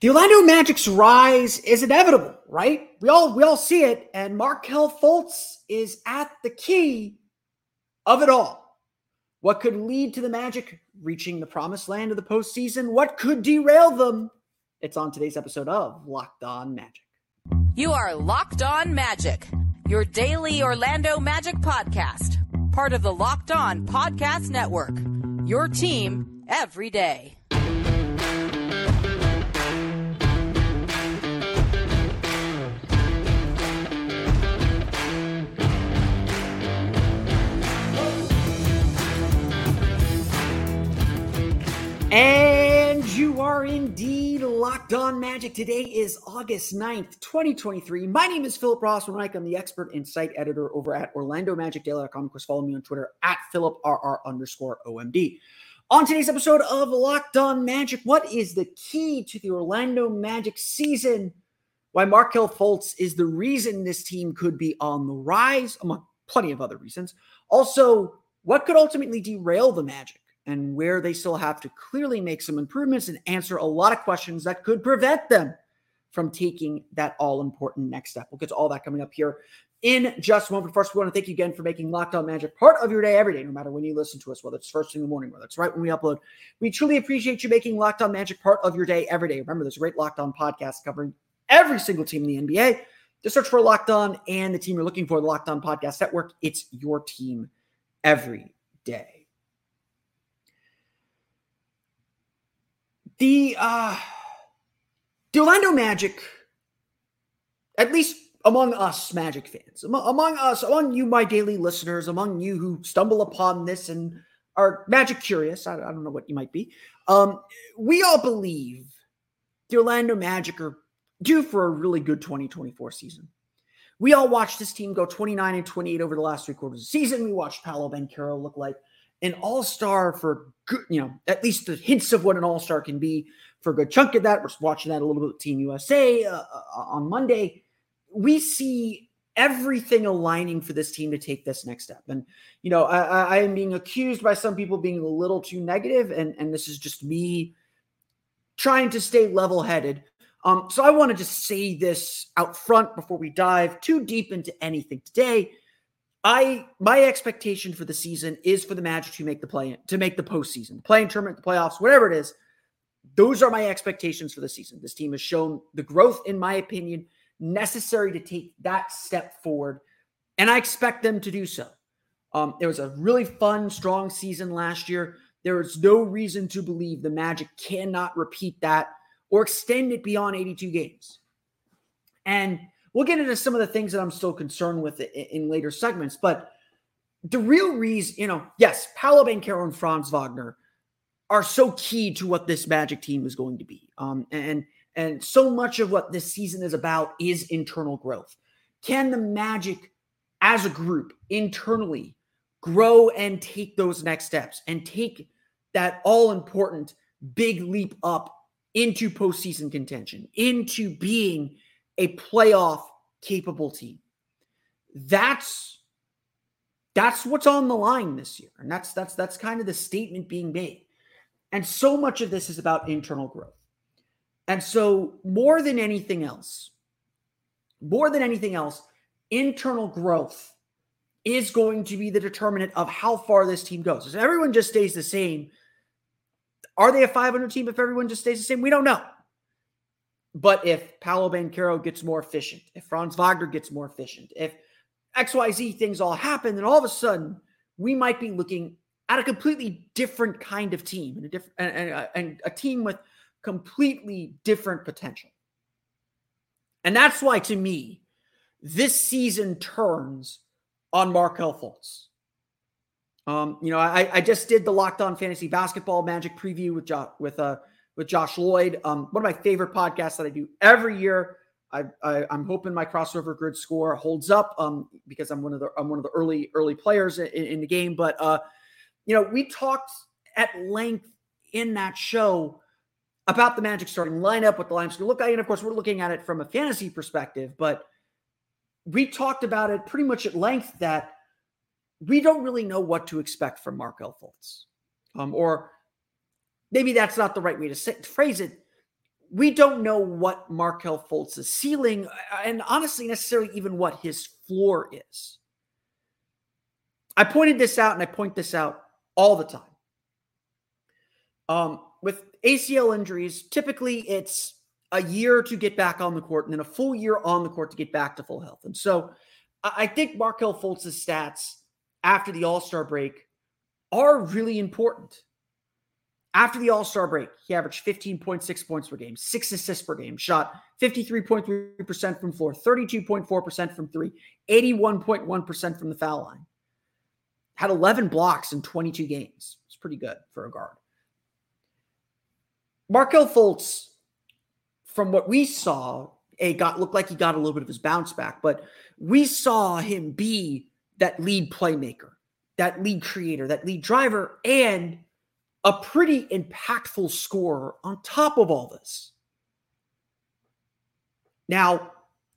The Orlando Magic's rise is inevitable, right? We all we all see it, and Markelle Fultz is at the key of it all. What could lead to the Magic reaching the promised land of the postseason? What could derail them? It's on today's episode of Locked On Magic. You are Locked On Magic, your daily Orlando Magic podcast, part of the Locked On Podcast Network. Your team every day. And you are indeed locked on magic. Today is August 9th, 2023. My name is Philip Rossman-Reich. I'm the expert and site editor over at OrlandoMagicDaily.com. Of course, follow me on Twitter at PhilipRR underscore OMD. On today's episode of Locked On Magic, what is the key to the Orlando Magic season? Why Markelle Fultz is the reason this team could be on the rise, among plenty of other reasons. Also, what could ultimately derail the Magic? And where they still have to clearly make some improvements and answer a lot of questions that could prevent them from taking that all important next step. We'll get to all that coming up here in just one. But First, we want to thank you again for making Locked On Magic part of your day every day, no matter when you listen to us, whether it's first thing in the morning, whether it's right when we upload. We truly appreciate you making Locked On Magic part of your day every day. Remember, there's a great Locked On podcast covering every single team in the NBA. Just search for Locked On and the team you're looking for, the Locked On Podcast Network. It's your team every day. The uh the Orlando Magic, at least among us Magic fans, among, among us, among you, my daily listeners, among you who stumble upon this and are Magic curious, I, I don't know what you might be. Um, we all believe the Orlando Magic are due for a really good 2024 season. We all watched this team go 29 and 28 over the last three quarters of the season. We watched Paolo Banchero look like an all-star for good, you know, at least the hints of what an all-star can be for a good chunk of that. We're watching that a little bit with Team USA uh, uh, on Monday. We see everything aligning for this team to take this next step. And, you know, I, I am being accused by some people being a little too negative, and, and this is just me trying to stay level-headed. Um, so I want to just say this out front before we dive too deep into anything today. I my expectation for the season is for the Magic to make the play to make the postseason, playing tournament, the playoffs, whatever it is. Those are my expectations for the season. This team has shown the growth, in my opinion, necessary to take that step forward, and I expect them to do so. Um, it was a really fun, strong season last year. There is no reason to believe the Magic cannot repeat that or extend it beyond 82 games. And We'll get into some of the things that I'm still concerned with in, later segments, but the real reason, you know, yes, Paolo Banchero and Franz Wagner are so key to what this Magic team is going to be. Um, and and so much of what this season is about is internal growth. Can the Magic, as a group, internally grow and take those next steps and take that all important big leap up into postseason contention, into being a playoff capable team. That's that's what's on the line this year. And that's that's that's kind of the statement being made. And so much of this is about internal growth. And so more than anything else, more than anything else, internal growth is going to be the determinant of how far this team goes. If everyone just stays the same, are they a 500 team if everyone just stays the same? We don't know. But if Paolo Banchero gets more efficient, if Franz Wagner gets more efficient, if XYZ things all happen, then all of a sudden we might be looking at a completely different kind of team and a different and, and, and a team with completely different potential. And that's why, to me, this season turns on Markelle Fultz. Um, you know, I, I just did the Locked On Fantasy Basketball Magic preview with jo- with uh with Josh Lloyd. Um, one of my favorite podcasts that I do every year. I, am hoping my crossover grid score holds up um, because I'm one of the I'm one of the early early players in, in the game. But uh, you know, we talked at length in that show about the Magic starting lineup, what the lineup's going to look like, and of course, we're looking at it from a fantasy perspective. But we talked about it pretty much at length that we don't really know what to expect from Markelle Fultz, um, or maybe that's not the right way to, say, phrase it. we don't know what Markelle Fultz's ceiling uh, and honestly necessarily even what his floor is. I pointed this out and I point this out all the time. Um, with ACL injuries, typically it's a year to get back on the court and then a full year on the court to get back to full health. And so I think Markelle Fultz's stats after the All Star break are really important. After the All Star break, he averaged 15.6 points per game, six assists per game, shot 53.3% from floor, 32.4% from three, 81.1% from the foul line. Had 11 blocks in 22 games. It's pretty good for a guard. Markelle Fultz, from what we saw, a got looked like he got a little bit of his bounce back, but we saw him be that lead playmaker, that lead creator, that lead driver, and a pretty impactful scorer on top of all this. Now,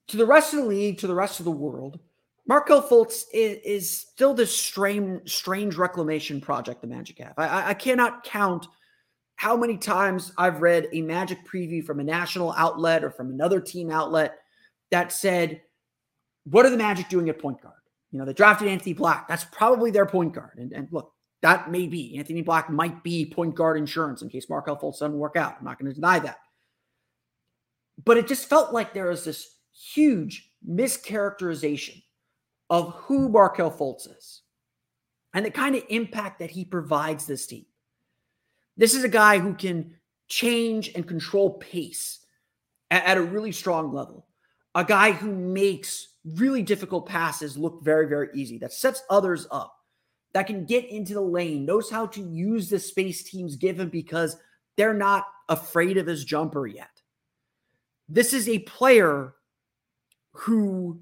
to the rest of the league, to the rest of the world, Markelle Fultz is, is still this strange, strange reclamation project the Magic have. I, I cannot count how many times I've read a Magic preview from a national outlet or from another team outlet that said, What are the Magic doing at point guard? You know, they drafted Anthony Black. That's probably their point guard. And, and look, that may be. Anthony Black might be point guard insurance in case Markelle Fultz doesn't work out. I'm not going to deny that. But it just felt like there was this huge mischaracterization of who Markelle Fultz is and the kind of impact that he provides this team. This is a guy who can change and control pace at, at a really strong level. A guy who makes really difficult passes look very, very easy, that sets others up that can get into the lane, knows how to use the space teams give him because they're not afraid of his jumper yet. This is a player who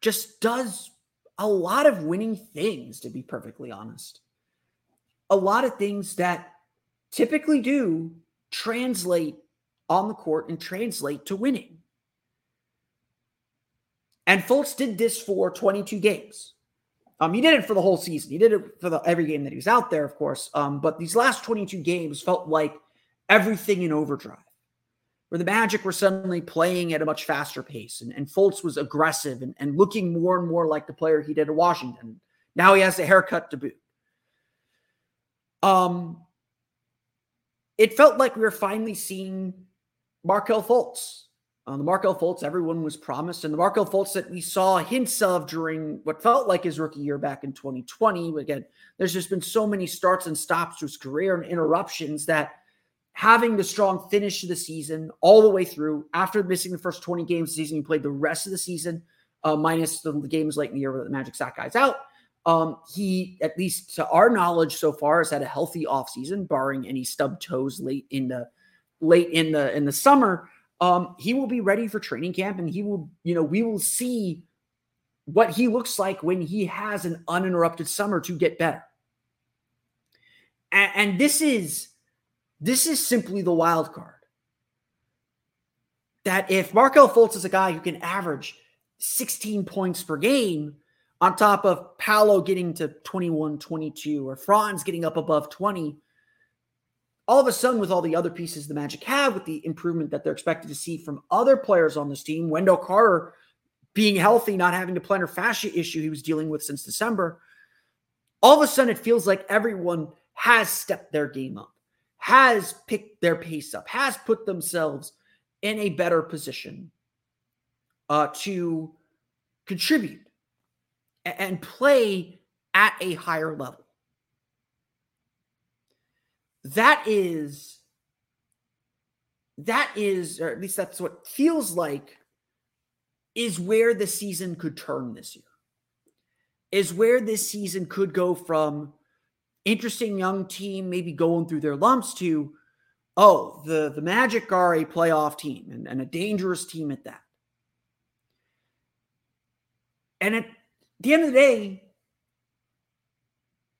just does a lot of winning things, to be perfectly honest. A lot of things that typically do translate on the court and translate to winning. And Fultz did this for 22 games. Um, he did it for the whole season. He did it for the, every game that he was out there, of course. Um, but these last 22 games felt like everything in overdrive, where the Magic were suddenly playing at a much faster pace, and, and Fultz was aggressive and, and looking more and more like the player he did at Washington. Now he has a haircut to boot. Um, it felt like we were finally seeing Markelle Fultz uh, the Markelle Fultz everyone was promised, and the Markelle Fultz that we saw hints of during what felt like his rookie year back in 2020. Again, there's just been so many starts and stops to his career and interruptions that having the strong finish to the season all the way through, after missing the first 20 games of the season, he played the rest of the season, uh, minus the, games late in the year where the Magic sat guys out. Um, he, at least to our knowledge so far, has had a healthy offseason, barring any stub toes late in the late in the in the summer um, he will be ready for training camp and he will, you know, we will see what he looks like when he has an uninterrupted summer to get better. And, and this is this is simply the wild card. That if Markelle Fultz is a guy who can average 16 points per game on top of Paolo getting to 21, 22, or Franz getting up above 20, all of a sudden, with all the other pieces the Magic have, with the improvement that they're expected to see from other players on this team, Wendell Carter being healthy, not having the plantar fascia issue he was dealing with since December, all of a sudden it feels like everyone has stepped their game up, has picked their pace up, has put themselves in a better position uh, to contribute and play at a higher level that is that is or at least that's what feels like is where the season could turn this year. Is where this season could go from interesting young team maybe going through their lumps to oh the the magic are a playoff team and, and a dangerous team at that. And at the end of the day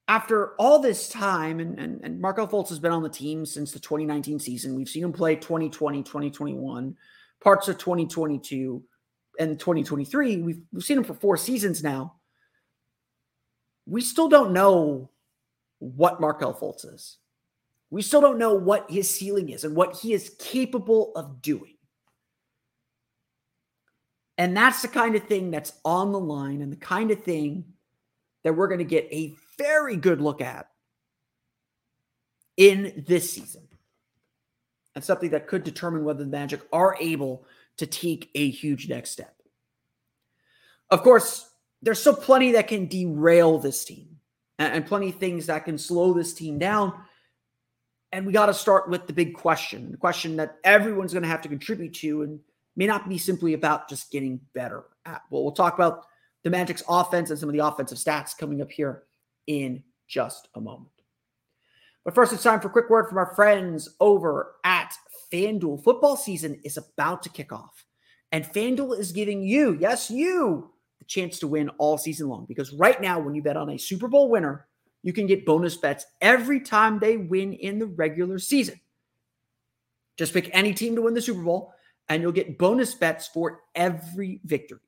after all this time, and, and, and Markelle Fultz has been on the team since the 2019 season. We've seen him play 2020, 2021, parts of 2022, and 2023. We've, we've seen him for four seasons now. We still don't know what Markelle Fultz is. We still don't know what his ceiling is and what he is capable of doing. And that's the kind of thing that's on the line and the kind of thing that we're going to get a very good look at in this season. And something that could determine whether the Magic are able to take a huge next step. Of course, there's still plenty that can derail this team and, plenty of things that can slow this team down. And we got to start with the big question, the question that everyone's going to have to contribute to and may not be simply about just getting better at. Well, we'll talk about the Magic's offense and some of the offensive stats coming up here in just a moment. But first, it's time for a quick word from our friends over at FanDuel. Football season is about to kick off, and FanDuel is giving you, yes, you, the chance to win all season long. Because right now, when you bet on a Super Bowl winner, you can get bonus bets every time they win in the regular season. Just pick any team to win the Super Bowl, and you'll get bonus bets for every victory.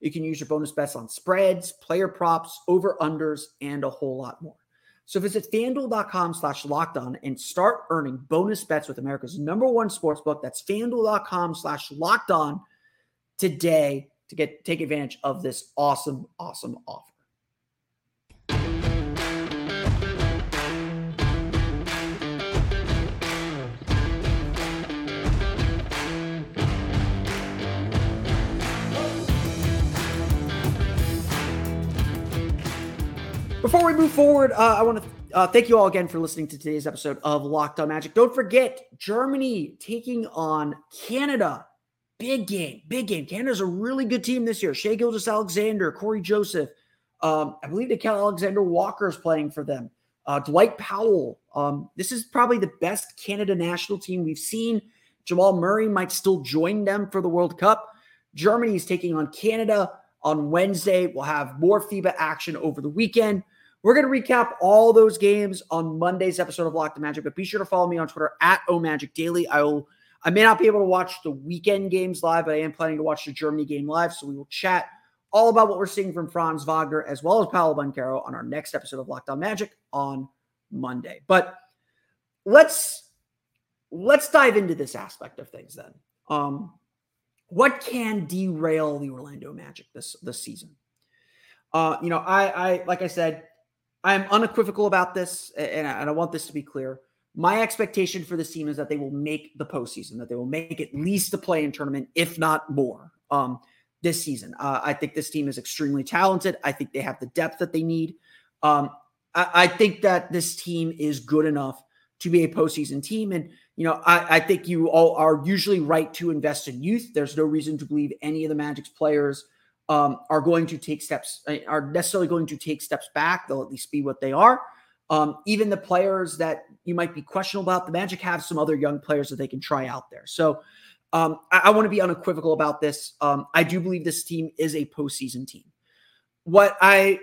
You can use your bonus bets on spreads, player props, over unders, and a whole lot more. So visit fanduel.com slash locked on and start earning bonus bets with America's number one sports book. That's fanduel.com slash locked on today to get take advantage of this awesome, awesome offer. Before we move forward, uh, I want to uh, thank you all again for listening to today's episode of Locked On Magic. Don't forget Germany taking on Canada. Big game, big game. Canada's a really good team this year. Shai Gilgeous-Alexander, Cory Joseph. Um, I believe Nickeil Alexander Walker is playing for them. Uh, Dwight Powell. Um, this is probably the best Canada national team we've seen. Jamal Murray might still join them for the World Cup. Germany is taking on Canada on Wednesday. We'll have more FIBA action over the weekend. We're going to recap all those games on Monday's episode of Lock the Magic, but be sure to follow me on Twitter at OMagicDaily. Daily. I will I may not be able to watch the weekend games live, but I am planning to watch the Germany game live. So we will chat all about what we're seeing from Franz Wagner as well as Paolo Banchero on our next episode of Locked On Magic on Monday. But let's let's dive into this aspect of things then. Um, what can derail the Orlando Magic this this season? Uh, you know, I I like I said, I'm unequivocal about this, and I, and I want this to be clear. My expectation for this team is that they will make the postseason, that they will make at least the play in tournament, if not more, um, this season. Uh, I think this team is extremely talented. I think they have the depth that they need. Um, I, I, think that this team is good enough to be a postseason team. And, you know, I, I think you all are usually right to invest in youth. There's no reason to believe any of the Magic's players um, are going to take steps, uh, are necessarily going to take steps back. They'll at least be what they are. Um, even the players that you might be questionable about, the Magic have some other young players that they can try out there. So um, I, I want to be unequivocal about this. Um, I do believe this team is a postseason team. What I,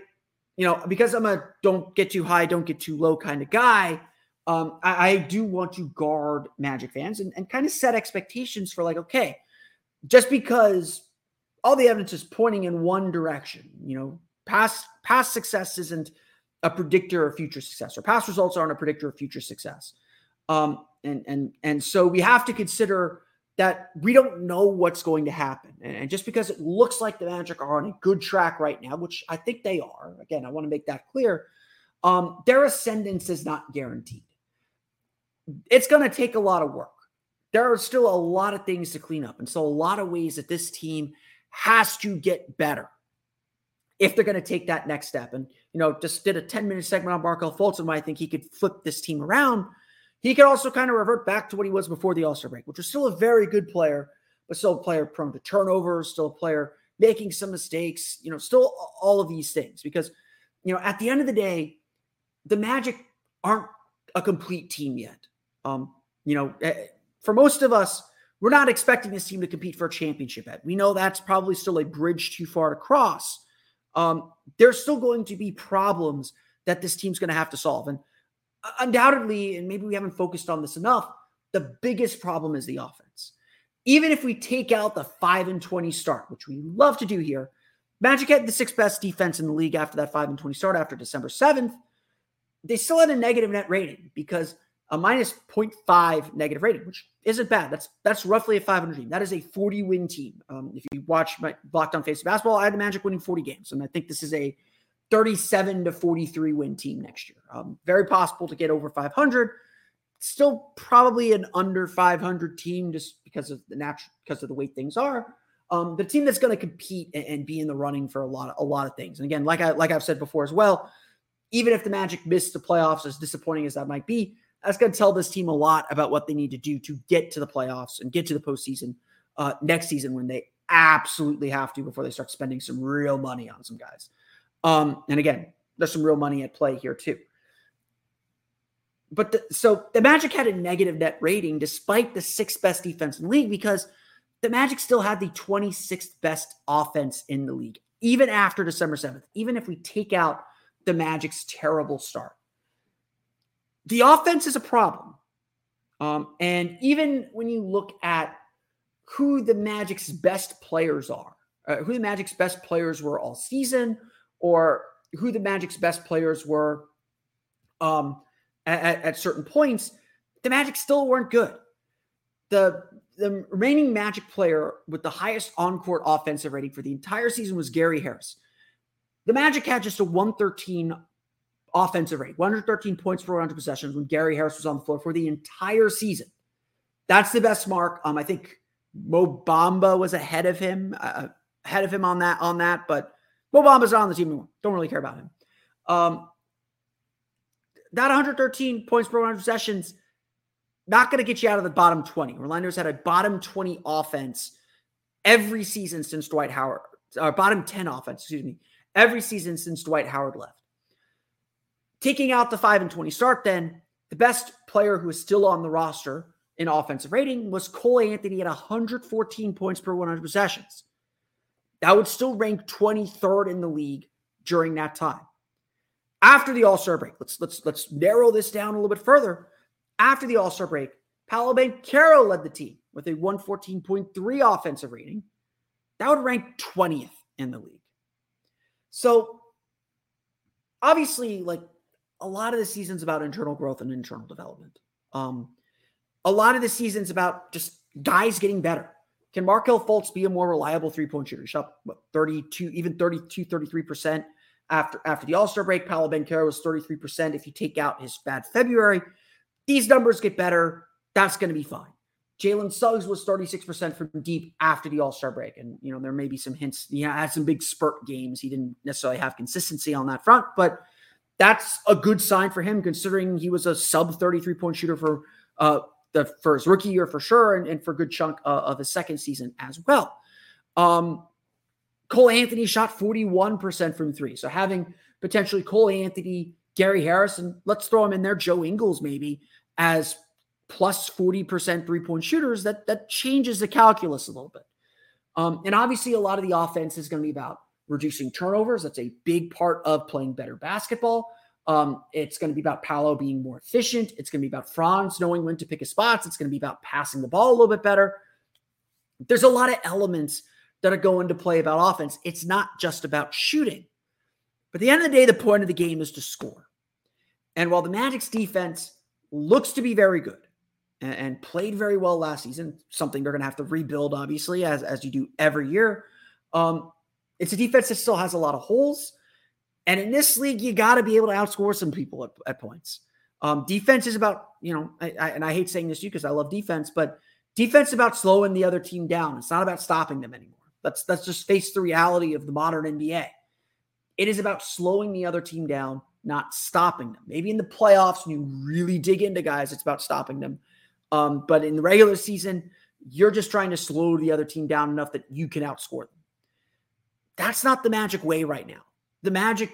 you know, because I'm a don't get too high, don't get too low kind of guy. Um, I, I, do want to guard Magic fans and, and kind of set expectations for like, okay, just because all the evidence is pointing in one direction. You know, past past success isn't a predictor of future success, or past results aren't a predictor of future success. Um, and and and so we have to consider that we don't know what's going to happen. And just because it looks like the Magic are on a good track right now, which I think they are, again, I want to make that clear, um, their ascendance is not guaranteed. It's going to take a lot of work. There are still a lot of things to clean up. And so, a lot of ways that this team has to get better if they're going to take that next step. And, you know, just did a 10 minute segment on Markelle Fultz and why I think he could flip this team around. He could also kind of revert back to what he was before the All Star break, which was still a very good player, but still a player prone to turnovers, still a player making some mistakes, you know, still all of these things. Because, you know, at the end of the day, the Magic aren't a complete team yet. Um, you know, eh, for most of us, we're not expecting this team to compete for a championship yet. We know that's probably still a bridge too far to cross. Um, there's still going to be problems that this team's going to have to solve. And uh, undoubtedly, and maybe we haven't focused on this enough, the biggest problem is the offense. Even if we take out the 5 and 20 start, which we love to do here, Magic had the sixth best defense in the league after that 5 and 20 start after December 7th. They still had a negative net rating because a minus 0.5 negative rating, which isn't bad. That's that's roughly a 500 team. That is a 40 win team. Um, if you watch my Locked On Face Basketball, I had the Magic winning 40 games, and I think this is a 37 to 43 win team next year. Um, very possible to get over 500. Still probably an under 500 team just because of the natural because of the way things are. Um, the team that's going to compete and, and, be in the running for a lot of a lot of things. And again, like I like I've said before as well, even if the Magic miss the playoffs, as disappointing as that might be, that's going to tell this team a lot about what they need to do to get to the playoffs and get to the postseason uh, next season when they absolutely have to before they start spending some real money on some guys. Um, and again, there's some real money at play here too. But the, so the Magic had a negative net rating despite the sixth best defense in the league because the Magic still had the 26th best offense in the league, even after December 7th, even if we take out the Magic's terrible start. The offense is a problem. Um, and even when you look at who the Magic's best players are, uh, who the Magic's best players were all season, or who the Magic's best players were um, at, at certain points, the Magic still weren't good. The the remaining Magic player with the highest on-court offensive rating for the entire season was Gary Harris. The Magic had just a 113 offensive rate, 113 points per 100 possessions when Gary Harris was on the floor for the entire season. That's the best mark. Um, I think Mo Bamba was ahead of him, uh, ahead of him on that on that, but Mo Bamba's not on the team anymore. Don't really care about him. Um, that 113 points per 100 possessions, not going to get you out of the bottom 20. Orlando's had a bottom 20 offense every season since Dwight Howard, or bottom 10 offense, excuse me, every season since Dwight Howard left. Taking out the 5 and 20 start, then the best player who is still on the roster in offensive rating was Cole Anthony at 114 points per 100 possessions. That would still rank 23rd in the league during that time. After the All-Star break, let's let's let's narrow this down a little bit further. After the All-Star break, Paolo Banchero led the team with a 114.3 offensive rating. That would rank 20th in the league. So obviously, like a lot of the season's about internal growth and internal development. Um, a lot of the season's about just guys getting better. Can Markelle Fultz be a more reliable three-point shooter? Shot what, 32, even 32, 33% after after the All-Star break. Paolo Banchero was 33%. If you take out his bad February, these numbers get better. That's going to be fine. Jalen Suggs was 36% from deep after the All-Star break. And, you know, there may be some hints. He had some big spurt games. He didn't necessarily have consistency on that front, but that's a good sign for him considering he was a sub 33 point shooter for uh, the his rookie year for sure, and, and for a good chunk uh, of his second season as well. Um, Cole Anthony shot 41% from three. So having potentially Cole Anthony, Gary Harrison, let's throw him in there, Joe Ingles maybe as plus 40% three-point shooters, that that changes the calculus a little bit. Um, and obviously a lot of the offense is going to be about reducing turnovers. That's a big part of playing better basketball. Um, it's going to be about Paolo being more efficient. It's going to be about Franz knowing when to pick his spots. It's going to be about passing the ball a little bit better. There's a lot of elements that are going to play about offense. It's not just about shooting. But at the end of the day, the point of the game is to score. And while the Magic's defense looks to be very good and, and played very well last season, something they're going to have to rebuild, obviously, as, as you do every year, um, it's a defense that still has a lot of holes and in this league, you got to be able to outscore some people at, at points. Um, defense is about, you know, I, I, and I hate saying this to you because I love defense, but defense is about slowing the other team down. It's not about stopping them anymore. Let's let's just face the reality of the modern NBA. It is about slowing the other team down, not stopping them. Maybe in the playoffs, when you really dig into guys, it's about stopping them. Um, but in the regular season, you're just trying to slow the other team down enough that you can outscore them. That's not the magic way right now the Magic,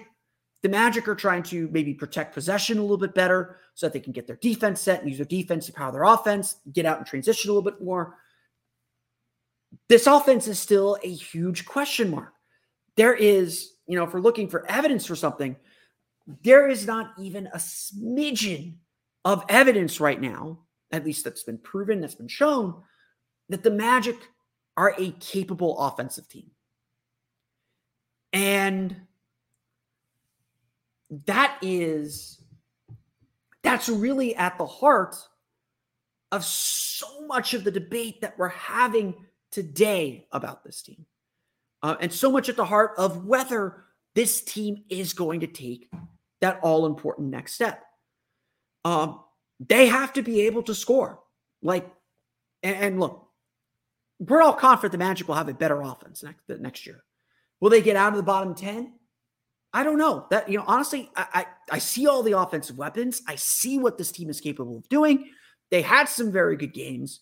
the Magic are trying to maybe protect possession a little bit better so that they can get their defense set and use their defense to power their offense, get out and transition a little bit more. This offense is still a huge question mark. There is, you know, if we're looking for evidence for something, there is not even a smidgen of evidence right now, at least that's been proven, that's been shown, that the Magic are a capable offensive team. And that is that's really at the heart of so much of the debate that we're having today about this team. Uh, and so much at the heart of whether this team is going to take that all important next step. Um, they have to be able to score. Like, and, and, look, we're all confident the Magic will have a better offense next next year. Will they get out of the bottom ten? I don't know. That you know, honestly, I, I I see all the offensive weapons. I see what this team is capable of doing. They had some very good games.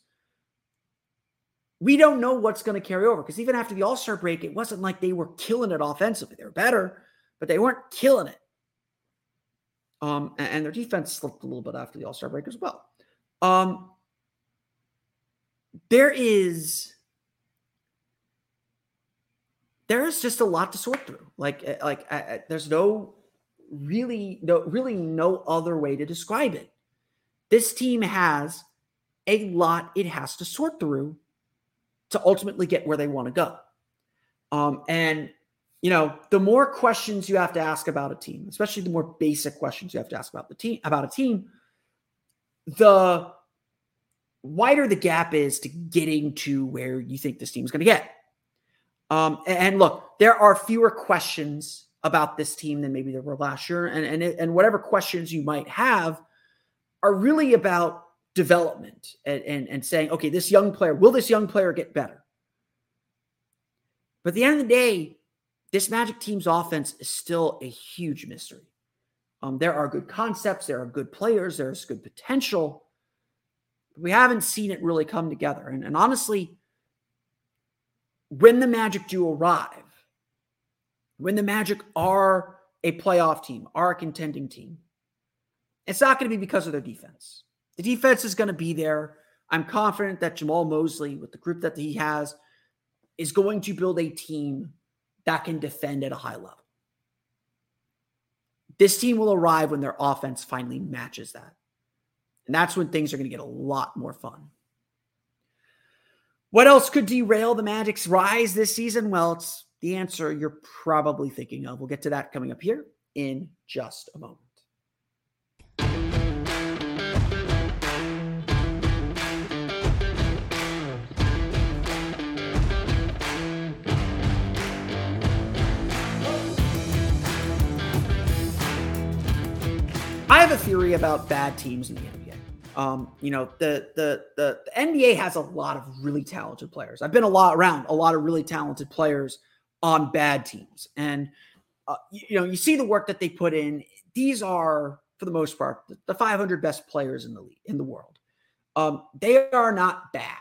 We don't know what's going to carry over because even after the All Star break, it wasn't like they were killing it offensively. They were better, but they weren't killing it. Um, and, their defense slipped a little bit after the All Star break as well. Um, there is there is just a lot to sort through. Like eh, like I, I, there's no really no really no other way to describe it. This team has a lot it has to sort through to ultimately get where they want to go. Um, and you know, the more questions you have to ask about a team, especially the more basic questions you have to ask about the team about a team, the wider the gap is to getting to where you think this team is going to get. Um, and look, there are fewer questions about this team than maybe there were last year, and and and whatever questions you might have are really about development and, and, and saying, okay, this young player, will this young player get better? But at the end of the day, this Magic team's offense is still a huge mystery. Um, there are good concepts, there are good players, there's good potential. We haven't seen it really come together. And, and honestly, when the Magic do arrive, when the Magic are a playoff team, are a contending team, it's not going to be because of their defense. The defense is going to be there. I'm confident that Jamahl Mosley, with the group that he has, is going to build a team that can defend at a high level. This team will arrive when their offense finally matches that. And that's when things are going to get a lot more fun. What else could derail the Magic's rise this season? Well, it's the answer you're probably thinking of. We'll get to that coming up here in just a moment. I have a theory about bad teams in the NBA. Um, you know, the, the, the the NBA has a lot of really talented players. I've been a lot around a lot of really talented players on bad teams, and uh, you, you, know, you see the work that they put in. These are, for the most part, the, the 500 best players in the league in the world. Um, they are not bad.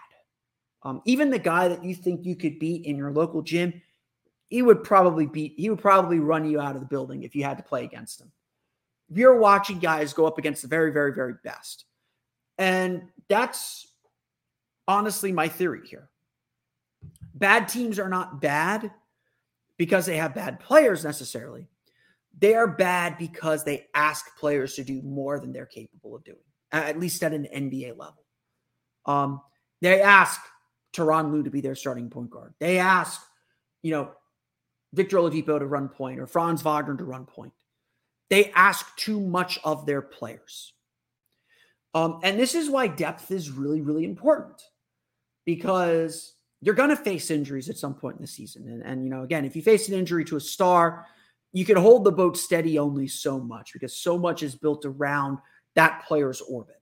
Um, even the guy that you think you could beat in your local gym, he would probably beat. He would probably run you out of the building if you had to play against him You're watching guys go up against the very, very, very best. And that's honestly my theory here. Bad teams are not bad because they have bad players necessarily. They are bad because they ask players to do more than they're capable of doing, at least at an NBA level. Um, they ask Tyronn Lue to be their starting point guard. They ask, you know, Victor Oladipo to run point or Franz Wagner to run point. They ask too much of their players. Um, and this is why depth is really, really important because you're going to face injuries at some point in the season. And, and, you know, again, if you face an injury to a star, you can hold the boat steady only so much because so much is built around that player's orbit.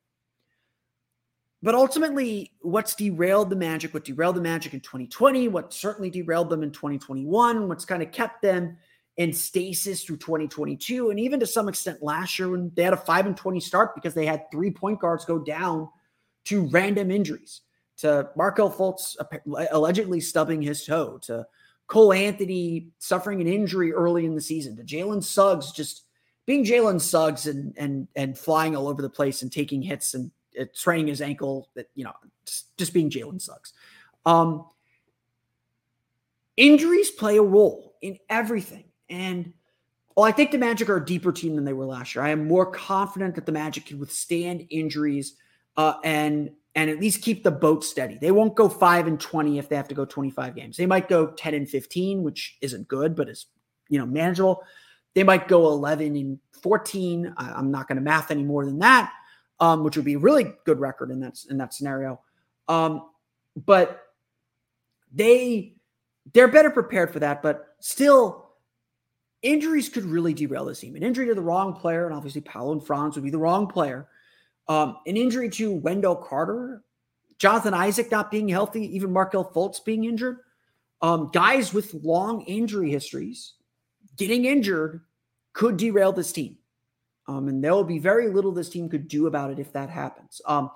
But ultimately, what's derailed the Magic, what derailed the Magic in 2020, what certainly derailed them in 2021, what's kind of kept them in stasis through 2022 and even to some extent last year when they had a 5 and 20 start because they had three point guards go down to random injuries to Markelle Fultz allegedly stubbing his toe to Cole Anthony suffering an injury early in the season to Jalen Suggs just being Jalen Suggs and and and flying all over the place and taking hits and uh, spraining his ankle that you know just, just being Jalen Suggs. Um, injuries play a role in everything and well, I think the Magic are a deeper team than they were last year. I am more confident that the Magic can withstand injuries uh, and and at least keep the boat steady. They won't go five and twenty if they have to go twenty five games. They might go ten and fifteen, which isn't good, but is you know manageable. they might go 11 and 14. I, am not going to math any more than that, um, which would be a really good record in that in that scenario. Um, but they they're better prepared for that. But still, injuries could really derail this team. An injury to the wrong player, and obviously Paolo and Franz would be the wrong player. Um, an injury to Wendell Carter, Jonathan Isaac not being healthy, even Markelle Fultz being injured. Um, guys with long injury histories getting injured could derail this team. Um, and there will be very little this team could do about it if that happens. Um,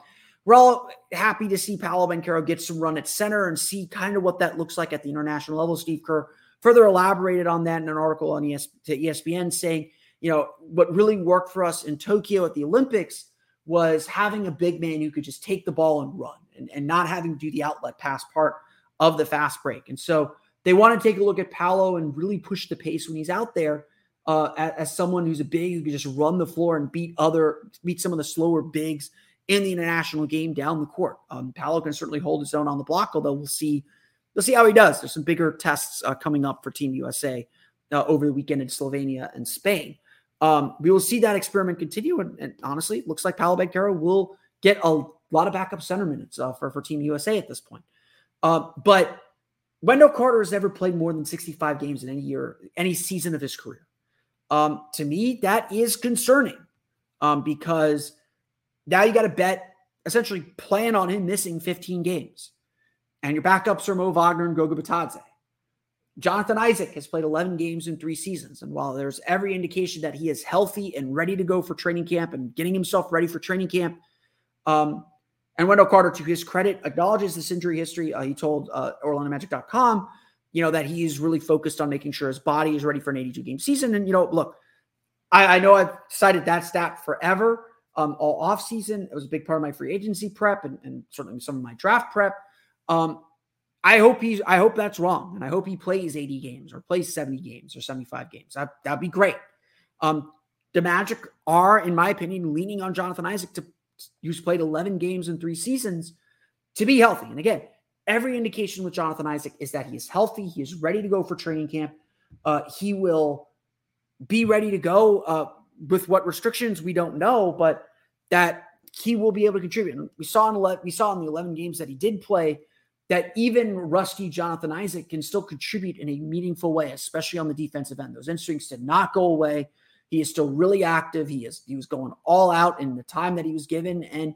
we're all happy to see Paolo Banchero get some run at center and see kind of what that looks like at the international level. Steve Kerr further elaborated on that in an article on ES- ESPN saying, you know, what really worked for us in Tokyo at the Olympics was having a big man who could just take the ball and run and, and not having to do the outlet pass part of the fast break. And so they want to take a look at Paolo and really push the pace when he's out there uh, as, as, someone who's a big who can just run the floor and beat other beat some of the slower bigs in the international game down the court. Um, Paolo can certainly hold his own on the block, although we'll see we'll see how he does. There's some bigger tests uh, coming up for Team USA uh, over the weekend in Slovenia and Spain. Um, we will see that experiment continue, and, and honestly, it looks like Paolo Banchero will get a lot of backup center minutes uh, for for Team USA at this point. Uh, but Wendell Carter has never played more than 65 games in any year, any season of his career. Um, to me, that is concerning um, because now you got to bet, essentially plan on him missing 15 games. And your backups are Mo Wagner and Goga Bitadze. Jonathan Isaac has played 11 games in three seasons. And while there's every indication that he is healthy and ready to go for training camp and getting himself ready for training camp, um, and Wendell Carter, to his credit, acknowledges this injury history. Uh, he told uh, OrlandoMagic.com, you know, that he's really focused on making sure his body is ready for an 82 game season. And, you know, look, I, I know I've cited that stat forever, um, all off season. It was a big part of my free agency prep and, and certainly some of my draft prep. Um, I hope he's, I hope that's wrong. And I hope he plays 80 games or plays 70 games or 75 games. That, that'd be great. Um, the Magic are, in my opinion, leaning on Jonathan Isaac to who's played 11 games in three seasons, to be healthy. And again, every indication with Jonathan Isaac is that he is healthy. He is ready to go for training camp. Uh, he will be ready to go uh, with what restrictions we don't know, but that he will be able to contribute. And we saw in 11, we saw in the 11 games that he did play that even rusty Jonathan Isaac can still contribute in a meaningful way, especially on the defensive end. Those instincts did not go away. He is still really active. He is he was going all out in the time that he was given, and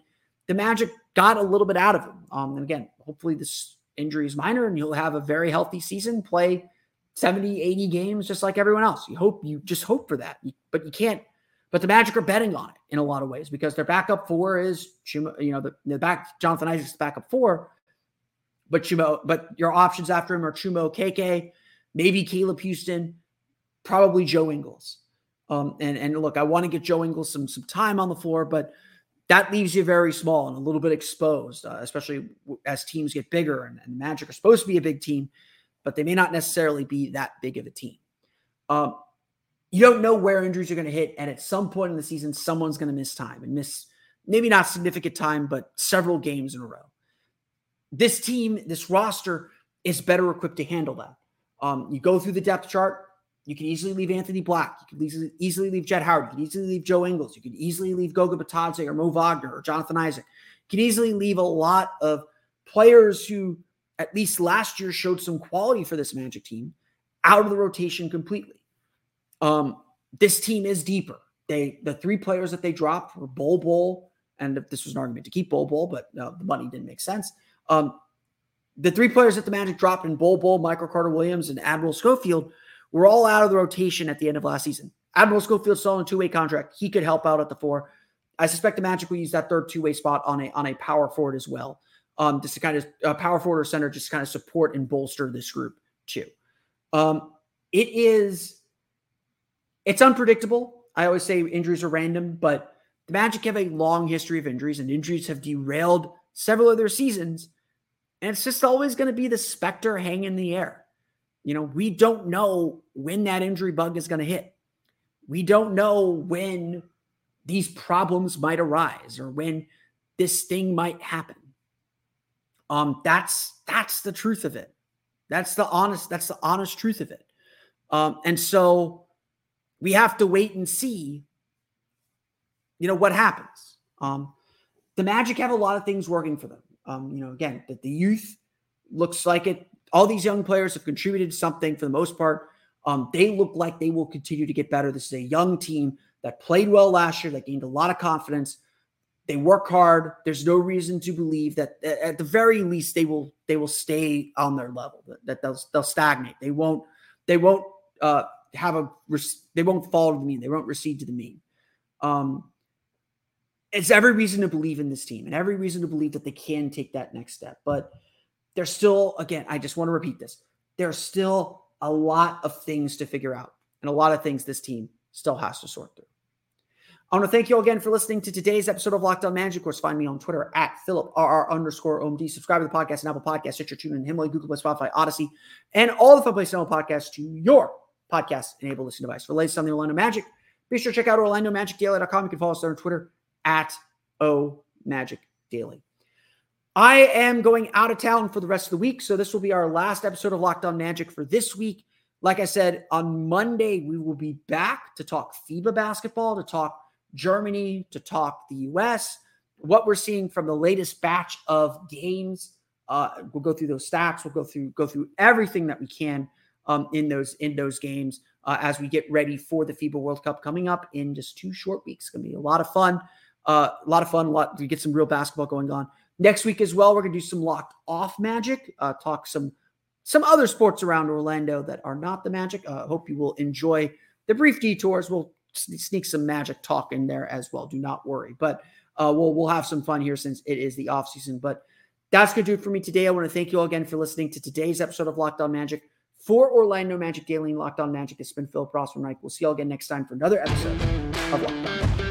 the Magic got a little bit out of him. Um, and again, hopefully this injury is minor, and you'll have a very healthy season, play 70, 80 games just like everyone else. You hope you just hope for that, but you can't. But the Magic are betting on it in a lot of ways because their backup four is you know, the, the back Jonathan Isaac's backup four, but Chuma, but your options after him are Chuma Okeke, maybe Caleb Houstan, probably Joe Ingles. Um, and and look, I want to get Joe Ingles some some time on the floor, but that leaves you very small and a little bit exposed, uh, especially as teams get bigger. And, and, Magic are supposed to be a big team, but they may not necessarily be that big of a team. Um, you don't know where injuries are going to hit, and at some point in the season, someone's going to miss time and miss maybe not significant time, but several games in a row. This team, this roster, is better equipped to handle that. Um, you go through the depth chart. You can easily leave Anthony Black. You can easily, easily leave Jett Howard. You can easily leave Joe Ingles. You can easily leave Goga Bitadze or Mo Wagner or Jonathan Isaac. You can easily leave a lot of players who, at least last year, showed some quality for this Magic team out of the rotation completely. Um, this team is deeper. They the three players that they dropped were Bol Bol, and this was an argument to keep Bol Bol, but uh, the money didn't make sense. Um, the three players that the Magic dropped in Bol Bol, Michael Carter Williams, and Admiral Schofield were all out of the rotation at the end of last season. Admiral Schofield still on a two-way contract. He could help out at the four. I suspect the Magic will use that third two-way spot on a on a power forward as well. Um, just to kind of uh, power forward or center, just kind of support and bolster this group too. Um, it is it's unpredictable. I always say injuries are random, but the Magic have a long history of injuries, and injuries have derailed several of their seasons. And it's just always going to be the specter hanging in the air. You know, we don't know when that injury bug is going to hit. We don't know when these problems might arise or when this thing might happen. Um, that's that's the truth of it. That's the honest, that's the honest truth of it. Um, and so we have to wait and see, you know, what happens. Um, the Magic have a lot of things working for them. Um, you know, again, that the youth looks like it. All these young players have contributed something for the most part. Um, they look like they will continue to get better. This is a young team that played well last year, that gained a lot of confidence. They work hard. There's no reason to believe that at the very least they will they will stay on their level. That they'll they'll stagnate. They won't they won't uh, have a they won't fall to the mean. They won't recede to the mean. Um, it's every reason to believe in this team and every reason to believe that they can take that next step. But there's still, again, I just want to repeat this. There's still a lot of things to figure out and a lot of things this team still has to sort through. I want to thank you all again for listening to today's episode of Locked On Magic. Of course, find me on Twitter at PhilipRR underscore OMD. Subscribe to the podcast and Apple Podcasts, Stitcher, TuneIn, Himalaya, Google Play, Spotify, Odyssey, and all the Fun Play Channel podcasts to your podcast enabled listening device. For latest on the Orlando Magic, be sure to check out OrlandoMagicDaily.com. You can follow us there on Twitter at O Magic Daily. I am going out of town for the rest of the week, so this will be our last episode of Locked On Magic for this week. Like I said, on Monday, we will be back to talk FIBA basketball, to talk Germany, to talk the US, what we're seeing from the latest batch of games. Uh, we'll go through those stats. We'll go through go through everything that we can um, in those in those games uh, as we get ready for the FIBA World Cup coming up in just two short weeks. It's gonna be a lot of fun. Uh, a lot of fun. A lot to get some real basketball going on next week as well. We're gonna do some locked off magic. Uh, talk some some other sports around Orlando that are not the Magic. Uh, hope you will enjoy the brief detours. We'll sneak some Magic talk in there as well. Do not worry, but uh, we'll we'll have some fun here since it is the off season. But that's gonna do it for me today. I want to thank you all again for listening to today's episode of Locked On Magic. For Orlando Magic Daily Locked On Magic, it's been Philip Rossman-Reich. We'll see you all again next time for another episode of Locked On Magic.